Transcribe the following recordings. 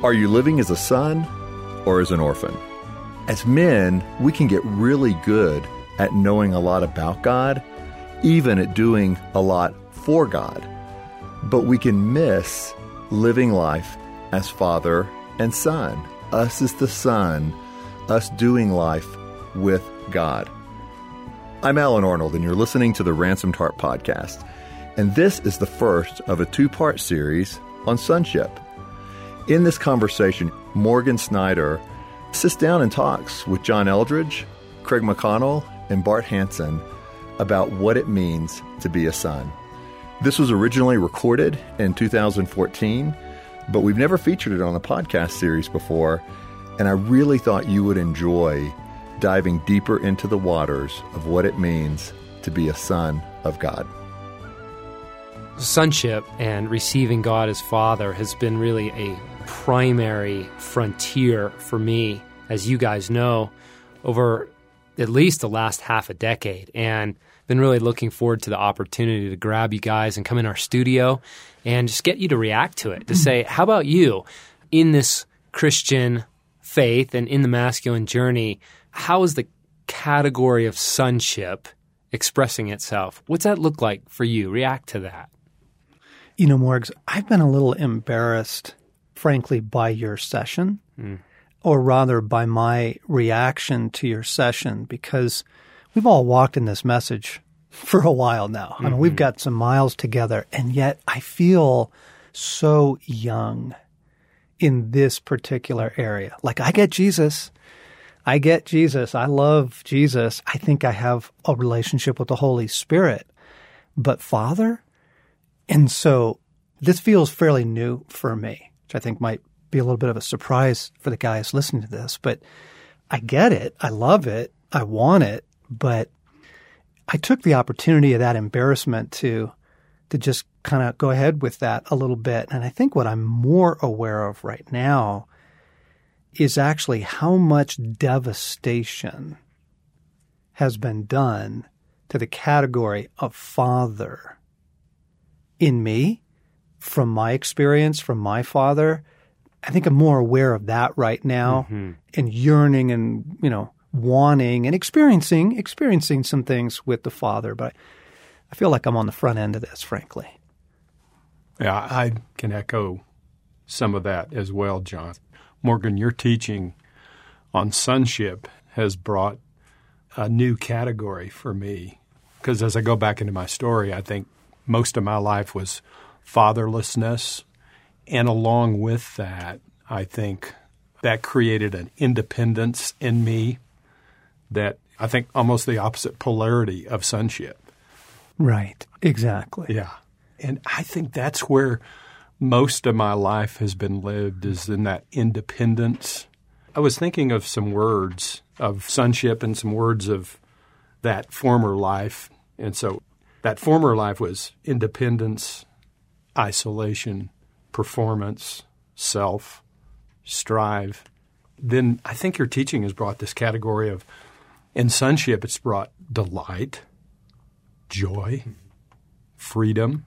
Are you living as a son or as an orphan? As men, we can get really good at knowing a lot about God, even at doing a lot for God. But we can miss living life as father and son, us as the son, us doing life with God. I'm Allen Arnold, and you're listening to the Ransomed Heart Podcast. And this is the first of a two part series on sonship. In this conversation, Morgan Snyder sits down and talks with John Eldredge, Craig McConnell, and Bart Hansen about what it means to be a son. This was originally recorded in 2014, but we've never featured it on a podcast series before, and I really thought you would enjoy diving deeper into the waters of what it means to be a son of God. Sonship and receiving God as Father has been really a primary frontier for me, as you guys know, over at least the last half a decade. And been really looking forward to the opportunity to grab you guys and come in our studio and just get you to react to it, to hmm. say, how about you in this Christian faith and in the masculine journey? how is the category of sonship expressing itself? What's that look like for you? React to that. You know, Morgs, I've been a little embarrassed, frankly, by your session, mm. or rather by my reaction to your session, because we've all walked in this message for a while now. Mm-hmm. I mean, we've mm-hmm. got some miles together, and yet I feel so young in this particular area. Like I get Jesus, I get Jesus. I love Jesus. I think I have a relationship with the Holy Spirit. But Father? And so this feels fairly new for me, which I think might be a little bit of a surprise for the guys listening to this. But I get it. I love it. I want it. But I took the opportunity of that embarrassment to to just kind of go ahead with that a little bit. And I think what I'm more aware of right now is actually how much devastation has been done to the category of father in me from my experience from my father i think i'm more aware of that right now mm-hmm. and yearning and you know wanting and experiencing experiencing some things with the father but i feel like i'm on the front end of this frankly yeah i can echo some of that as well john Morgan, your teaching on sonship has brought a new category for me. Because as I go back into my story, I think most of my life was fatherlessness. And along with that, I think that created an independence in me that I think almost the opposite polarity of sonship. Right, exactly. Yeah. And I think that's where most of my life has been lived is in that independence. I was thinking of some words of sonship and some words of that former life. And so that former life was independence, isolation, performance, self, strive. Then I think your teaching has brought this category of, in sonship, it's brought delight, joy, freedom,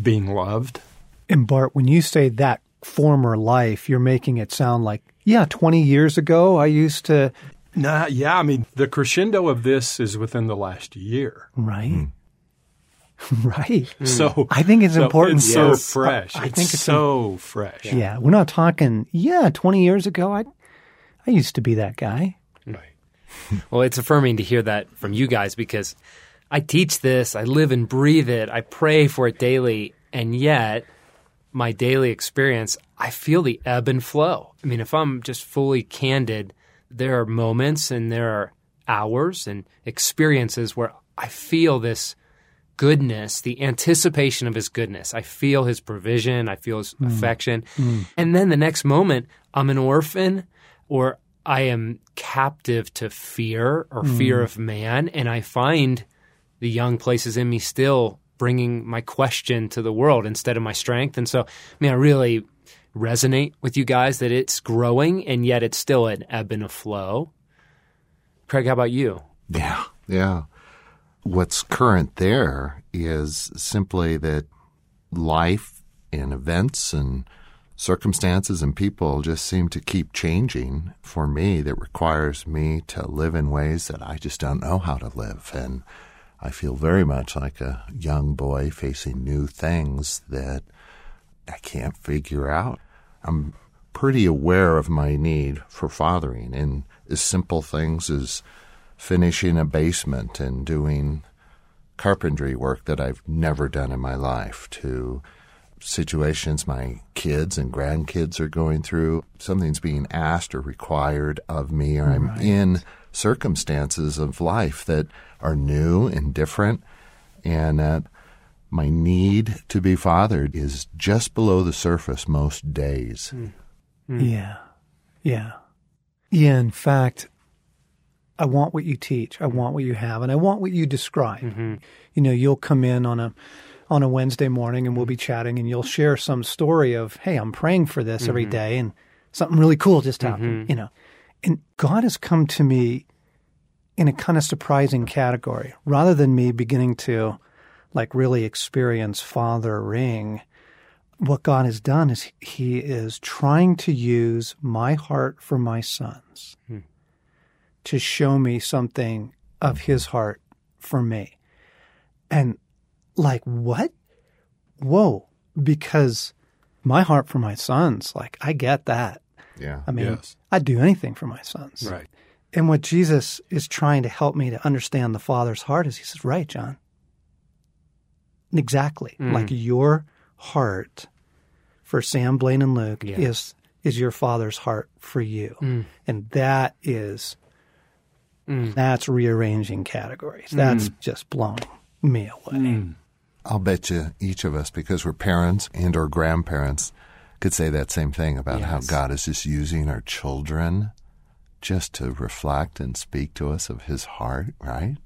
being loved. And Bart, when you say that former life, you're making it sound like, yeah, 20 years ago, I used to. Nah, yeah, I mean, the crescendo of this is within the last year. Right. Mm. Right. Hmm. So I think it's so important. It's so fresh. I, I think it's so fresh. Yeah. yeah. We're not talking, yeah, 20 years ago, I, I used to be that guy. Right. well, it's affirming to hear that from you guys because I teach this, I live and breathe it, I pray for it daily, and yet my daily experience, I feel the ebb and flow. I mean, if I'm just fully candid, there are moments and there are hours and experiences where I feel this goodness, the anticipation of his goodness. I feel his provision, I feel his mm. affection. Mm. And then the next moment, I'm an orphan or I am captive to fear or mm. fear of man, and I find the young places in me still bringing my question to the world instead of my strength. And so, I mean, I really resonate with you guys that it's growing and yet it's still an ebb and a flow. Craig, how about you? Yeah, yeah. What's current there is simply that life and events and circumstances and people just seem to keep changing for me that requires me to live in ways that I just don't know how to live. And I feel very much like a young boy facing new things that I can't figure out. I'm pretty aware of my need for fathering in as simple things as finishing a basement and doing carpentry work that I've never done in my life to situations my kids and grandkids are going through. Something's being asked or required of me, or I'm in circumstances of life that are new and different, and that my need to be fathered is just below the surface most days. Hmm. Hmm. Yeah. Yeah. Yeah. In fact, I want what you teach. I want what you have, and I want what you describe. Mm-hmm. You know, you'll come in on a on a Wednesday morning, and we'll be mm-hmm. chatting, and you'll share some story of, "Hey, I'm praying for this every mm-hmm. day, and something really cool just happened." You know, and God has come to me in a kind of surprising category, rather than me beginning to like really experience fathering what God has done is He is trying to use my heart for my sons hmm. To show me something of His heart for me. And like, what? Whoa. Because my heart for my sons, like, I get that. Yeah. I mean, Yes. I'd do anything for my sons. Right. And what Jesus is trying to help me to understand the Father's heart is He says, right, John. Exactly. Mm. Like your heart for Sam, Blaine, and Luke Yeah. is is your father's heart for you. Mm. And that is Mm. that's rearranging categories. Mm. That's just blowing me away. Mm. I'll bet you each of us, because we're parents and or grandparents, could say that same thing about how God is just using our children just to reflect and speak to us of His heart, right?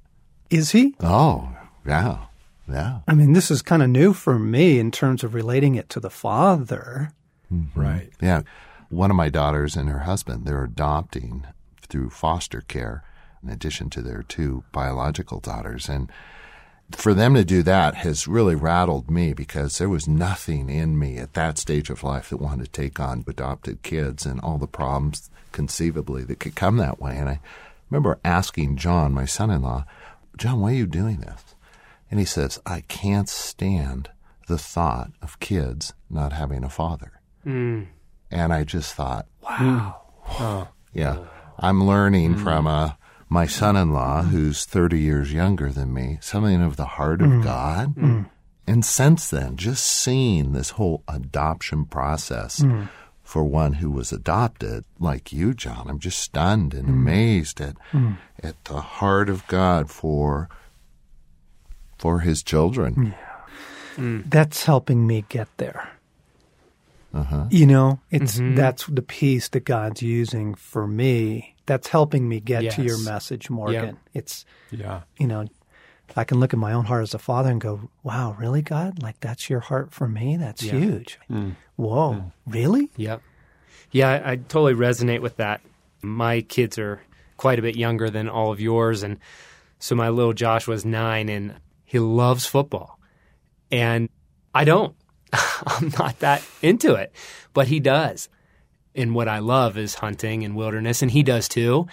Is he? Oh, yeah, yeah. I mean, this is kind of new for me in terms of relating it to the father. Mm-hmm. Right. Yeah. One of my daughters and her husband, they're adopting through foster care in addition to their two biological daughters. And for them to do that has really rattled me because there was nothing in me at that stage of life that wanted to take on adopted kids and all the problems conceivably that could come that way. And I remember asking John, my son in law, John, why are you doing this? And he says, I can't stand the thought of kids not having a father. And I just thought, wow. Yeah. I'm learning from uh, my son in law, who's 30 years younger than me, something of the heart of mm. God. Mm. And since then, just seeing this whole adoption process mm. for one who was adopted, like you, John, I'm just stunned and amazed at, at the heart of God for, for his children. That's helping me get there. Uh-huh. You know, it's mm-hmm. that's the piece that God's using for me. That's helping me get to your message, Morgan. It's Yeah. you know, I can look at my own heart as a father and go, "Wow, really, God? Like that's your heart for me? That's Yeah. huge. Hmm. Hmm. Whoa, really? Yeah, Yeah, I, I totally resonate with that. My kids are quite a bit younger than all of yours, and so my little Josh was nine, and he loves football, and I don't. I'm not that into it, but he does. And what I love is hunting and wilderness, and he does too.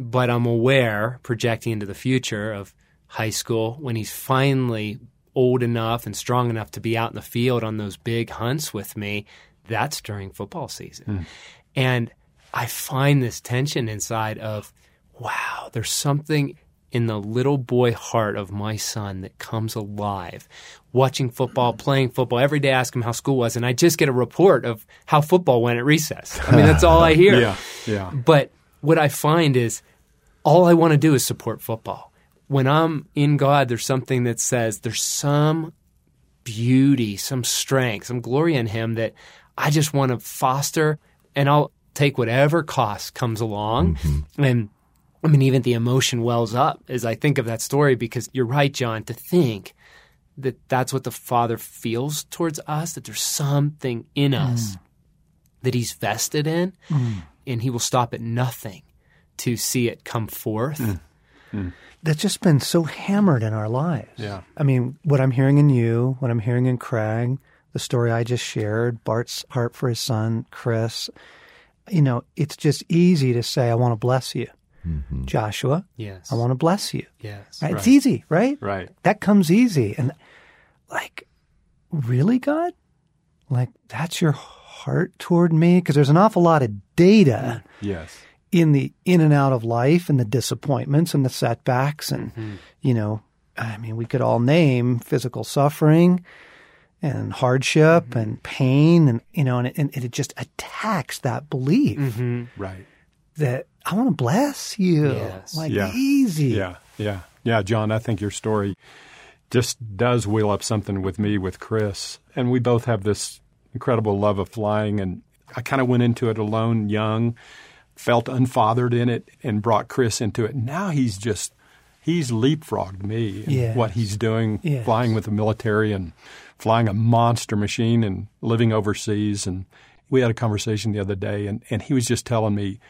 But I'm aware, projecting into the future of high school, when he's finally old enough and strong enough to be out in the field on those big hunts with me, that's during football season. Hmm. And I find this tension inside of, wow, there's something in the little boy heart of my son that comes alive. Watching football, playing football, every day I ask him how school was, and I just get a report of how football went at recess. I mean, that's all I hear. Yeah. Yeah. But what I find is all I want to do is support football. When I'm in God, there's something that says there's some beauty, some strength, some glory in Him that I just want to foster, and I'll take whatever cost comes along. Mm-hmm. And I mean, even the emotion wells up as I think of that story because you're right, John, to think that that's what the Father feels towards us, that there's something in hmm. us that He's vested in, hmm. and He will stop at nothing to see it come forth. Hmm. That's just been so hammered in our lives. Yeah. I mean, what I'm hearing in you, what I'm hearing in Craig, the story I just shared, Bart's heart for his son, Chris. You know, it's just easy to say, I want to bless you. Mm-hmm. Joshua, Yes. I want to bless you. Yes. Right? It's easy, right? Right. That comes easy. And like, really, God? Like, that's your heart toward me? Because there's an awful lot of data mm-hmm. Yes. in the in and out of life and the disappointments and the setbacks. And, mm-hmm. you know, I mean, we could all name physical suffering and hardship and pain and, you know, and it, and it just attacks that belief Right. that I want to bless you. Yes. Like, Yeah. easy. Yeah, yeah, yeah, John. I think your story just does wheel up something with me with Chris, and we both have this incredible love of flying. And I kind of went into it alone, young, felt unfathered in it, and brought Chris into it. Now he's just he's leapfrogged me in Yes. what he's doing, Yes. flying with the military and flying a monster machine and living overseas. And we had a conversation the other day, and, and he was just telling me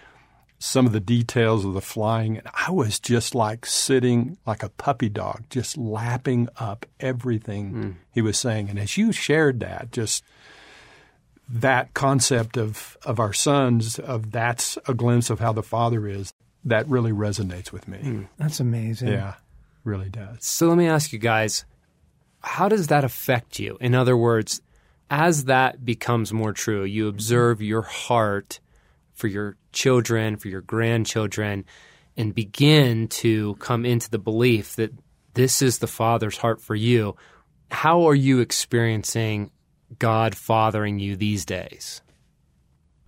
some of the details of the flying, and I was just like sitting like a puppy dog, just lapping up everything hmm. he was saying. And as you shared that, just that concept of of our sons, of that's a glimpse of how the Father is, that really resonates with me. Hmm. That's amazing. Yeah, really does. So let me ask you guys, how does that affect you? In other words, as that becomes more true, you observe your heart for your children, for your grandchildren, and begin to come into the belief that this is the Father's heart for you. How are you experiencing God fathering you these days?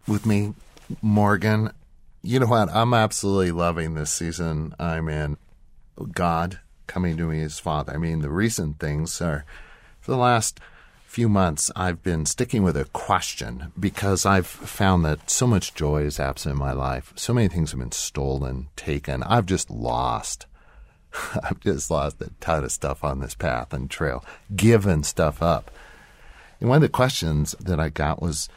with me, Morgan. You know what? I'm absolutely loving this season I'm in. God coming to me as Father. I mean, the recent things are for the last few months, I've been sticking with a question because I've found that so much joy is absent in my life. So many things have been stolen, taken. I've just lost. I've just lost a ton of stuff on this path and trail, given stuff up. And one of the questions that I got was,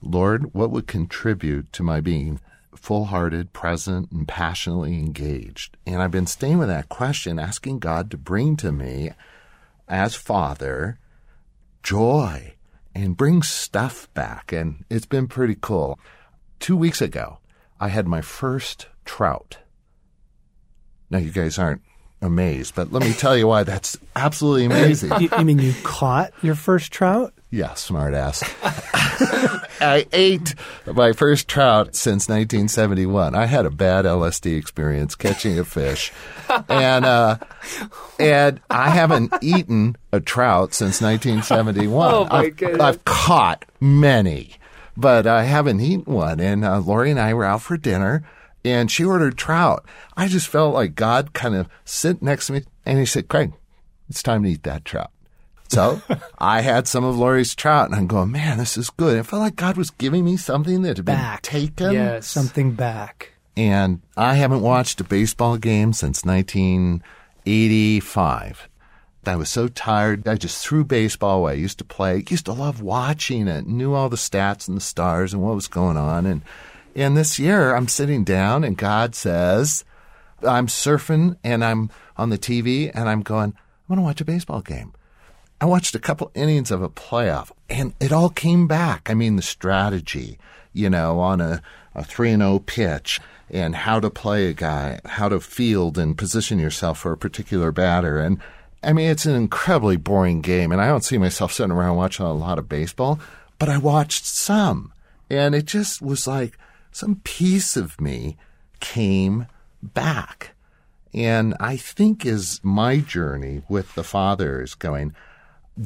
Lord, what would contribute to my being full hearted, present, and passionately engaged? And I've been staying with that question, asking God to bring to me, as Father, joy and bring stuff back. And it's been pretty cool. Two weeks ago, I had my first trout. Now, you guys aren't amazed, but let me tell you why that's absolutely amazing. You, you mean you caught your first trout? Yeah, smartass. I ate my first trout since 1971. I had a bad LSD experience catching a fish, and uh, and I haven't eaten a trout since 1971. Oh, my I've, goodness. I've caught many, but I haven't eaten one. And uh, Lori and I were out for dinner, and she ordered trout. I just felt like God kind of sit next to me, and He said, "Craig, it's time to eat that trout." So I had some of Lori's trout, and I'm going, man, this is good. It felt like God was giving me something that had been taken. Yes. Something back. And I haven't watched a baseball game since 1985. I was so tired. I just threw baseball away. I used to play. used to love watching it. Knew all the stats and the stars and what was going on. And and this year, I'm sitting down, and God says, I'm surfing, and I'm on the TV, and I'm going, I want to watch a baseball game. I watched a couple innings of a playoff and it all came back. I mean, the strategy, you know, on a, a 3 and 0 pitch and how to play a guy, how to field and position yourself for a particular batter. And I mean, it's an incredibly boring game. And I don't see myself sitting around watching a lot of baseball, but I watched some. And it just was like some piece of me came back. And I think as my journey with the Father is going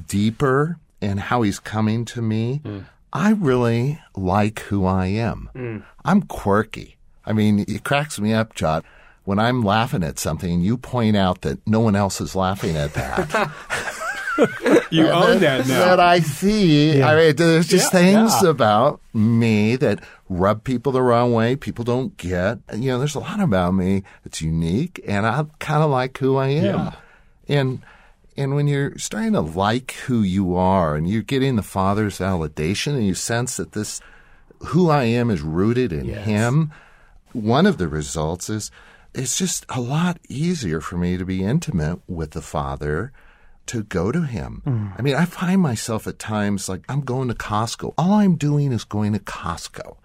deeper and how He's coming to me, hmm. I really like who I am. Hmm. I'm quirky. I mean, it cracks me up, Jot, when I'm laughing at something and you point out that no one else is laughing at that. You own that now. that I see. I mean, there's just Yeah, things yeah. about me that rub people the wrong way. People don't get. You know, there's a lot about me that's unique, and I kind of like who I am. Yeah. And and when you're starting to like who you are, and you're getting the Father's validation, and you sense that this who I am is rooted in Him, one of the results is it's just a lot easier for me to be intimate with the Father to go to him. Mm. I mean, I find myself at times like I'm going to Costco. All I'm doing is going to Costco.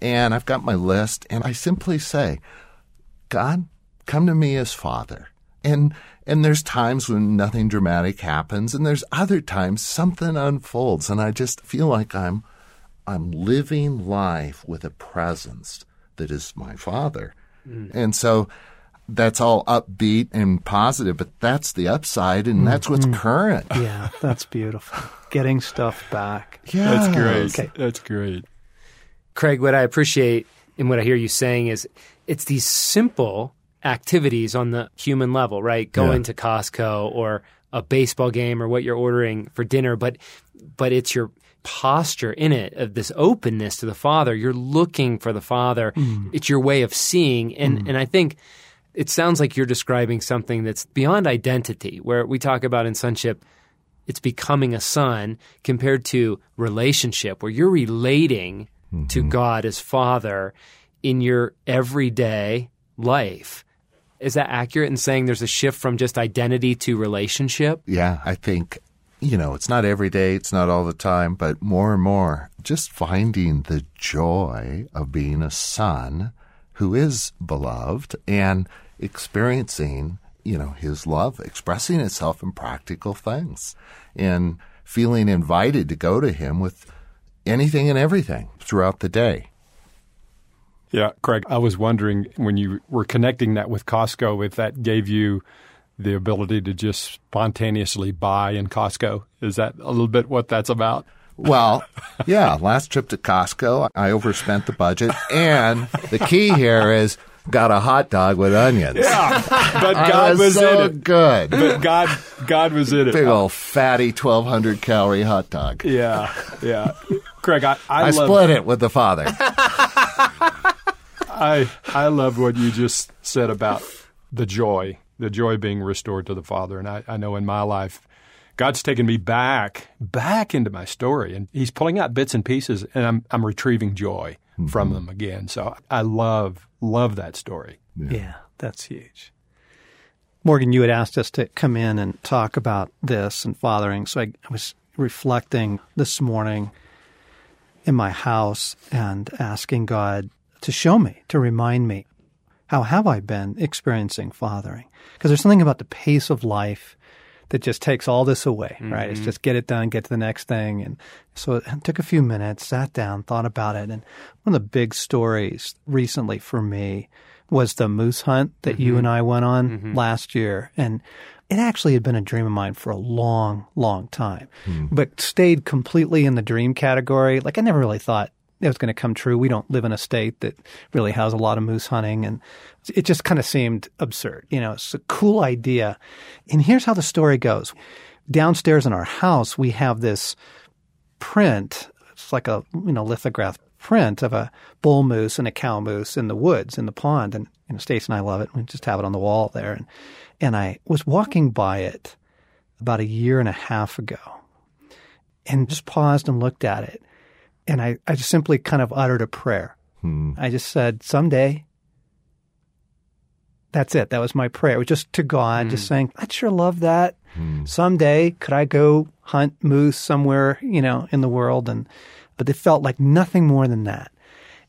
And I've got my list and I simply say, God, come to me as Father. And and there's times when nothing dramatic happens and there's other times something unfolds and I just feel like I'm I'm living life with a presence that is my Father. Mm. And so that's all upbeat and positive, but that's the upside and that's what's mm-hmm. current. Yeah, that's beautiful. Getting stuff back. Yeah. That's great. Okay. That's great. Craig, what I appreciate and what I hear you saying is it's these simple activities on the human level, right? Going Yeah. to Costco or a baseball game or what you're ordering for dinner, but but it's your posture in it of this openness to the Father. You're looking for the Father. Mm. It's your way of seeing, and mm. and I think it sounds like you're describing something that's beyond identity, where we talk about in sonship it's becoming a son compared to relationship where you're relating to mm-hmm. God as Father in your everyday life. Is that accurate in saying there's a shift from just identity to relationship? Yeah, I think, you know, it's not every day, it's not all the time, but more and more, just finding the joy of being a son who is beloved and experiencing, you know, his love expressing itself in practical things and feeling invited to go to him with anything and everything throughout the day. Yeah, Craig, I was wondering when you were connecting that with Costco, if that gave you the ability to just spontaneously buy in Costco. Is that a little bit what that's about? Well, yeah, last trip to Costco, I overspent the budget. And the key here is got a hot dog with onions. Yeah, but God was so in it. good. But God, God was in it. Big old fatty 1,200 calorie hot dog. Yeah, yeah. Craig, I, I, I split it with the father. I I love what you just said about the joy, the joy being restored to the Father. And I, I know in my life, God's taken me back, back into my story, and He's pulling out bits and pieces, and I'm I'm retrieving joy from mm-hmm. them again. So I love love that story. Yeah, that's huge. Morgan, you had asked us to come in and talk about this and fathering. So I, I was reflecting this morning in my house and asking God to show me, to remind me, how have I been experiencing fathering? Because there's something about the pace of life that just takes all this away, right? It's mm-hmm. just get it done, get to the next thing. And so it took a few minutes, sat down, thought about it. And one of the big stories recently for me was the moose hunt that you mm-hmm. and I went on mm-hmm. last year. And it actually had been a dream of mine for a long, long time, hmm. but stayed completely in the dream category. Like I never really thought it was going to come true. We don't live in a state that really has a lot of moose hunting, and it just kind of seemed absurd. You know, it's a cool idea. And here's how the story goes: downstairs in our house, we have this print. It's like a you know lithograph print of a bull moose and a cow moose in the woods in the pond, and you know, Stace and I love it. We just have it on the wall there, and and I was walking by it about a year and a half ago, and just paused and looked at it and I, I just simply kind of uttered a prayer. Hmm. I just said, someday. That's it. That was my prayer. It was just to God, just hmm. saying, I'd sure love that. Hmm. Someday, could I go hunt moose somewhere, you know, in the world? And but it felt like nothing more than that.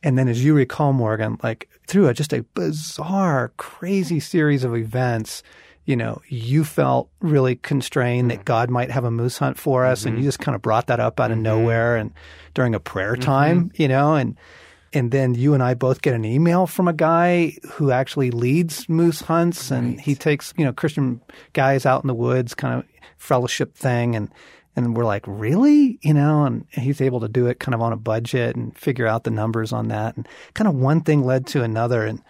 And then, as you recall, Morgan, like through a, just a bizarre, crazy series of events, you know, you felt really constrained that mm-hmm. God might have a moose hunt for us, and mm-hmm. you just kind of brought that up out of mm-hmm. nowhere and during a prayer time, you know, and and then you and I both get an email from a guy who actually leads moose hunts, and he takes you know Christian guys out in the woods, kind of fellowship thing, and and we're like, really, you know, and he's able to do it kind of on a budget and figure out the numbers on that, and kind of one thing led to another, and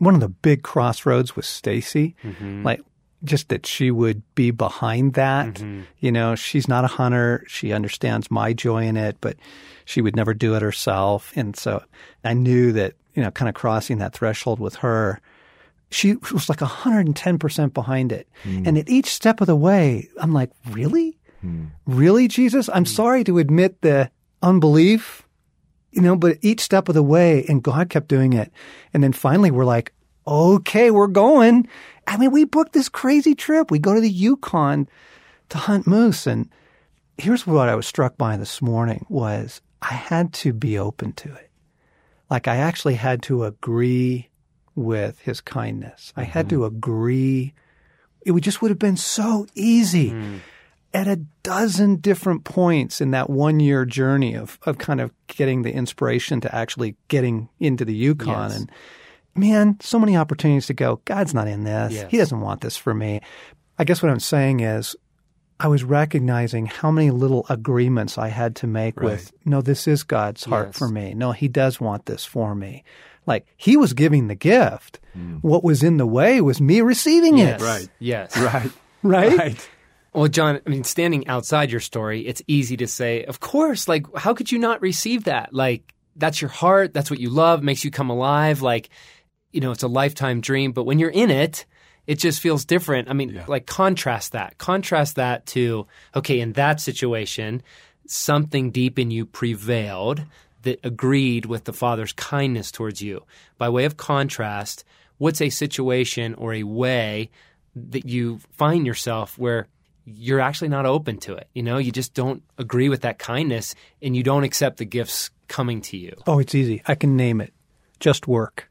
one of the big crossroads was Stasi, mm-hmm. like just that she would be behind that. Mm-hmm. You know, she's not a hunter. She understands my joy in it, but she would never do it herself. And so I knew that, you know, kind of crossing that threshold with her, she was like 110% behind it. Mm. And at each step of the way, I'm like, really? Mm. Really, Jesus? I'm mm. sorry to admit the unbelief you know, but each step of the way, and God kept doing it. And then finally we're like, okay, we're going. I mean, we booked this crazy trip. We go to the Yukon to hunt moose. And here's what I was struck by this morning was I had to be open to it. Like I actually had to agree with his kindness. I had to mm-hmm. agree. It would just would have been so easy mm. At a dozen different points in that one year journey of, of kind of getting the inspiration to actually getting into the Yukon. Yes. And man, so many opportunities to go, God's not in this. Yes. He doesn't want this for me. I guess what I'm saying is I was recognizing how many little agreements I had to make with, no, this is God's heart Yes. for me. No, he does want this for me. Like he was giving the gift. Mm. What was in the way was me receiving Yes. it. Right. Yes. Right. Right? Right. Well, John, I mean, standing outside your story, it's easy to say, of course, like, how could you not receive that? Like, that's your heart. That's what you love, makes you come alive. Like, you know, it's a lifetime dream. But when you're in it, it just feels different. I mean, like, contrast that. Contrast that to, okay, in that situation, something deep in you prevailed that agreed with the Father's kindness towards you. By way of contrast, what's a situation or a way that you find yourself where you're actually not open to it. You know, you just don't agree with that kindness and you don't accept the gifts coming to you. Oh, it's easy. I can name it. Just work.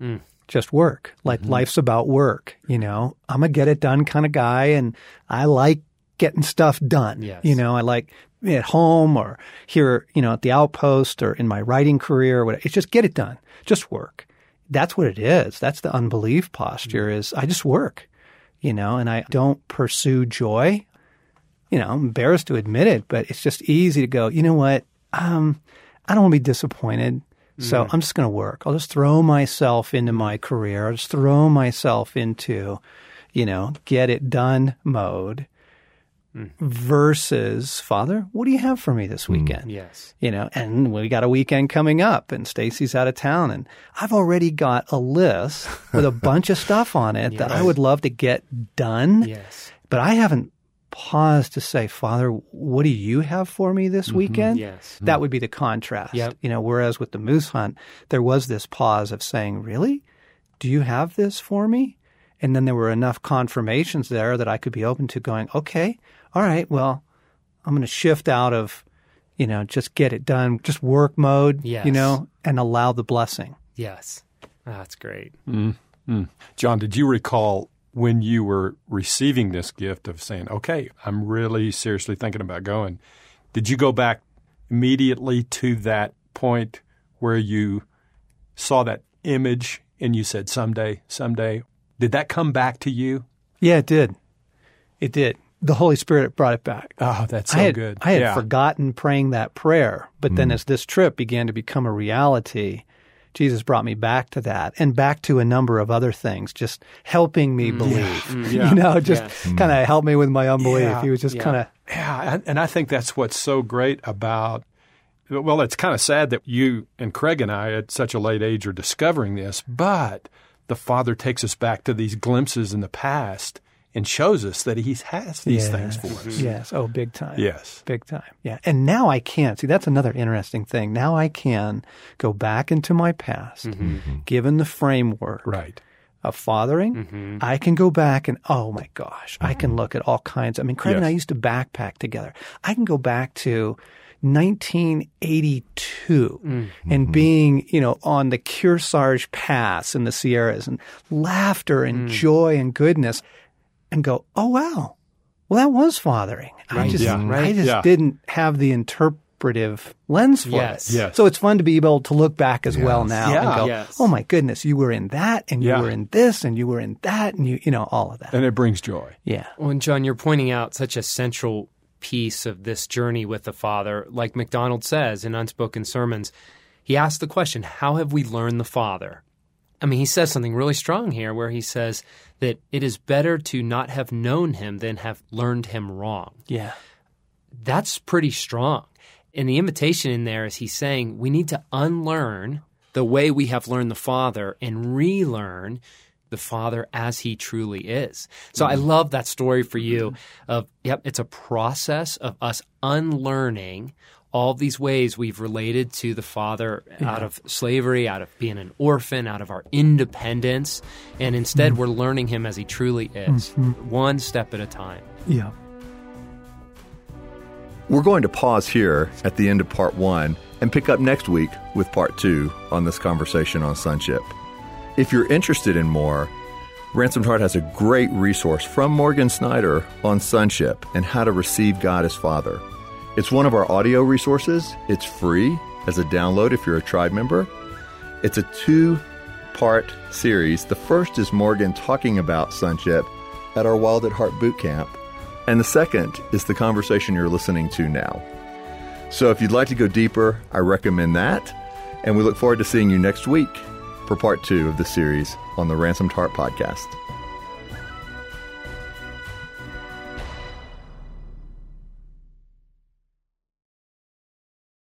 Mm. Just work. Like mm-hmm. life's about work. You know, I'm a get it done kind of guy, and I like getting stuff done. Yes. You know, I like at home or here, you know, at the outpost or in my writing career. Or whatever. It's just get it done. Just work. That's what it is. That's the unbelief posture. Mm-hmm. Is I just work. You know, and I don't pursue joy. You know, I'm embarrassed to admit it, but it's just easy to go. You know what? Um, I don't want to be disappointed. So I'm just going to work. I'll just throw myself into my career. I'll just throw myself into, you know, get it done mode versus Father, what do you have for me this mm. weekend? Yes. You know, and we got a weekend coming up and Stasi's out of town and I've already got a list with a bunch of stuff on it that I would love to get done. Yes. But I haven't paused to say, Father, what do you have for me this mm-hmm. weekend? Yes. That would be the contrast. Yep. You know, whereas with the moose hunt, there was this pause of saying, Really? Do you have this for me? And then there were enough confirmations there that I could be open to going, Okay, all right, well, I'm going to shift out of, you know, just get it done, just work mode, Yes. you know, and allow the blessing. Yes. Ah, that's great. John, did you recall when you were receiving this gift of saying, okay, I'm really seriously thinking about going? Did you go back immediately to that point where you saw that image and you said, someday, someday? Did that come back to you? Yeah, it did. It did. The Holy Spirit brought it back. Oh, that's so I had, good. I had yeah. forgotten praying that prayer, but then mm. as this trip began to become a reality, Jesus brought me back to that and back to a number of other things, just helping me mm. believe. Mm, yeah. You know, just Yes. kind of help me with my unbelief. Yeah. He was just Yeah. kind of Yeah, and, and I think that's what's so great about. Well, it's kind of sad that you and Craig and I, at such a late age, are discovering this, but the Father takes us back to these glimpses in the past and shows us that He has these things for us. Mm-hmm. Yes. Oh, big time. Yes. Big time. Yeah. And now I can. See, that's another interesting thing. Now I can go back into my past, mm-hmm. Mm-hmm. given the framework Right. of fathering, I can go back and oh my gosh, I can look at all kinds. I mean, Craig and I used to backpack together. I can go back to 1982 and being, you know, on the Kearsarge Pass in the Sierras and laughter and mm. joy and goodness and go, oh wow, well that was fathering. I just, yeah, I just yeah. didn't have the interpretive lens for Yes. it. Yes. So it's fun to be able to look back as well now Yeah. and go, Yes. oh my goodness, you were in that and you Yeah. were in this and you were in that and you, you know, all of that. And it brings joy. Yeah. Well, and John, you're pointing out such a central piece of this journey with the Father. Like MacDonald says in Unspoken Sermons, he asks the question, How have we learned the Father? I mean, he says something really strong here where he says that it is better to not have known him than have learned him wrong. Yeah. That's pretty strong. And the invitation in there is he's saying we need to unlearn the way we have learned the Father and relearn the Father as he truly is. So I mm-hmm. love that story for you of yep, it's a process of us unlearning all these ways we've related to the Father out of slavery, out of being an orphan, out of our independence, and instead mm. we're learning him as he truly is, mm-hmm. one step at a time. Yeah. We're going to pause here at the end of part one and pick up next week with part two on this conversation on sonship. If you're interested in more, Ransomed Heart has a great resource from Morgan Snyder on sonship and how to receive God as Father. It's one of our audio resources. It's free as a download if you're a tribe member. It's a two part series. The first is Morgan talking about sonship at our Wild at Heart boot camp, and the second is the conversation you're listening to now. So if you'd like to go deeper, I recommend that, and we look forward to seeing you next week for part two of the series on the Ransomed Heart podcast.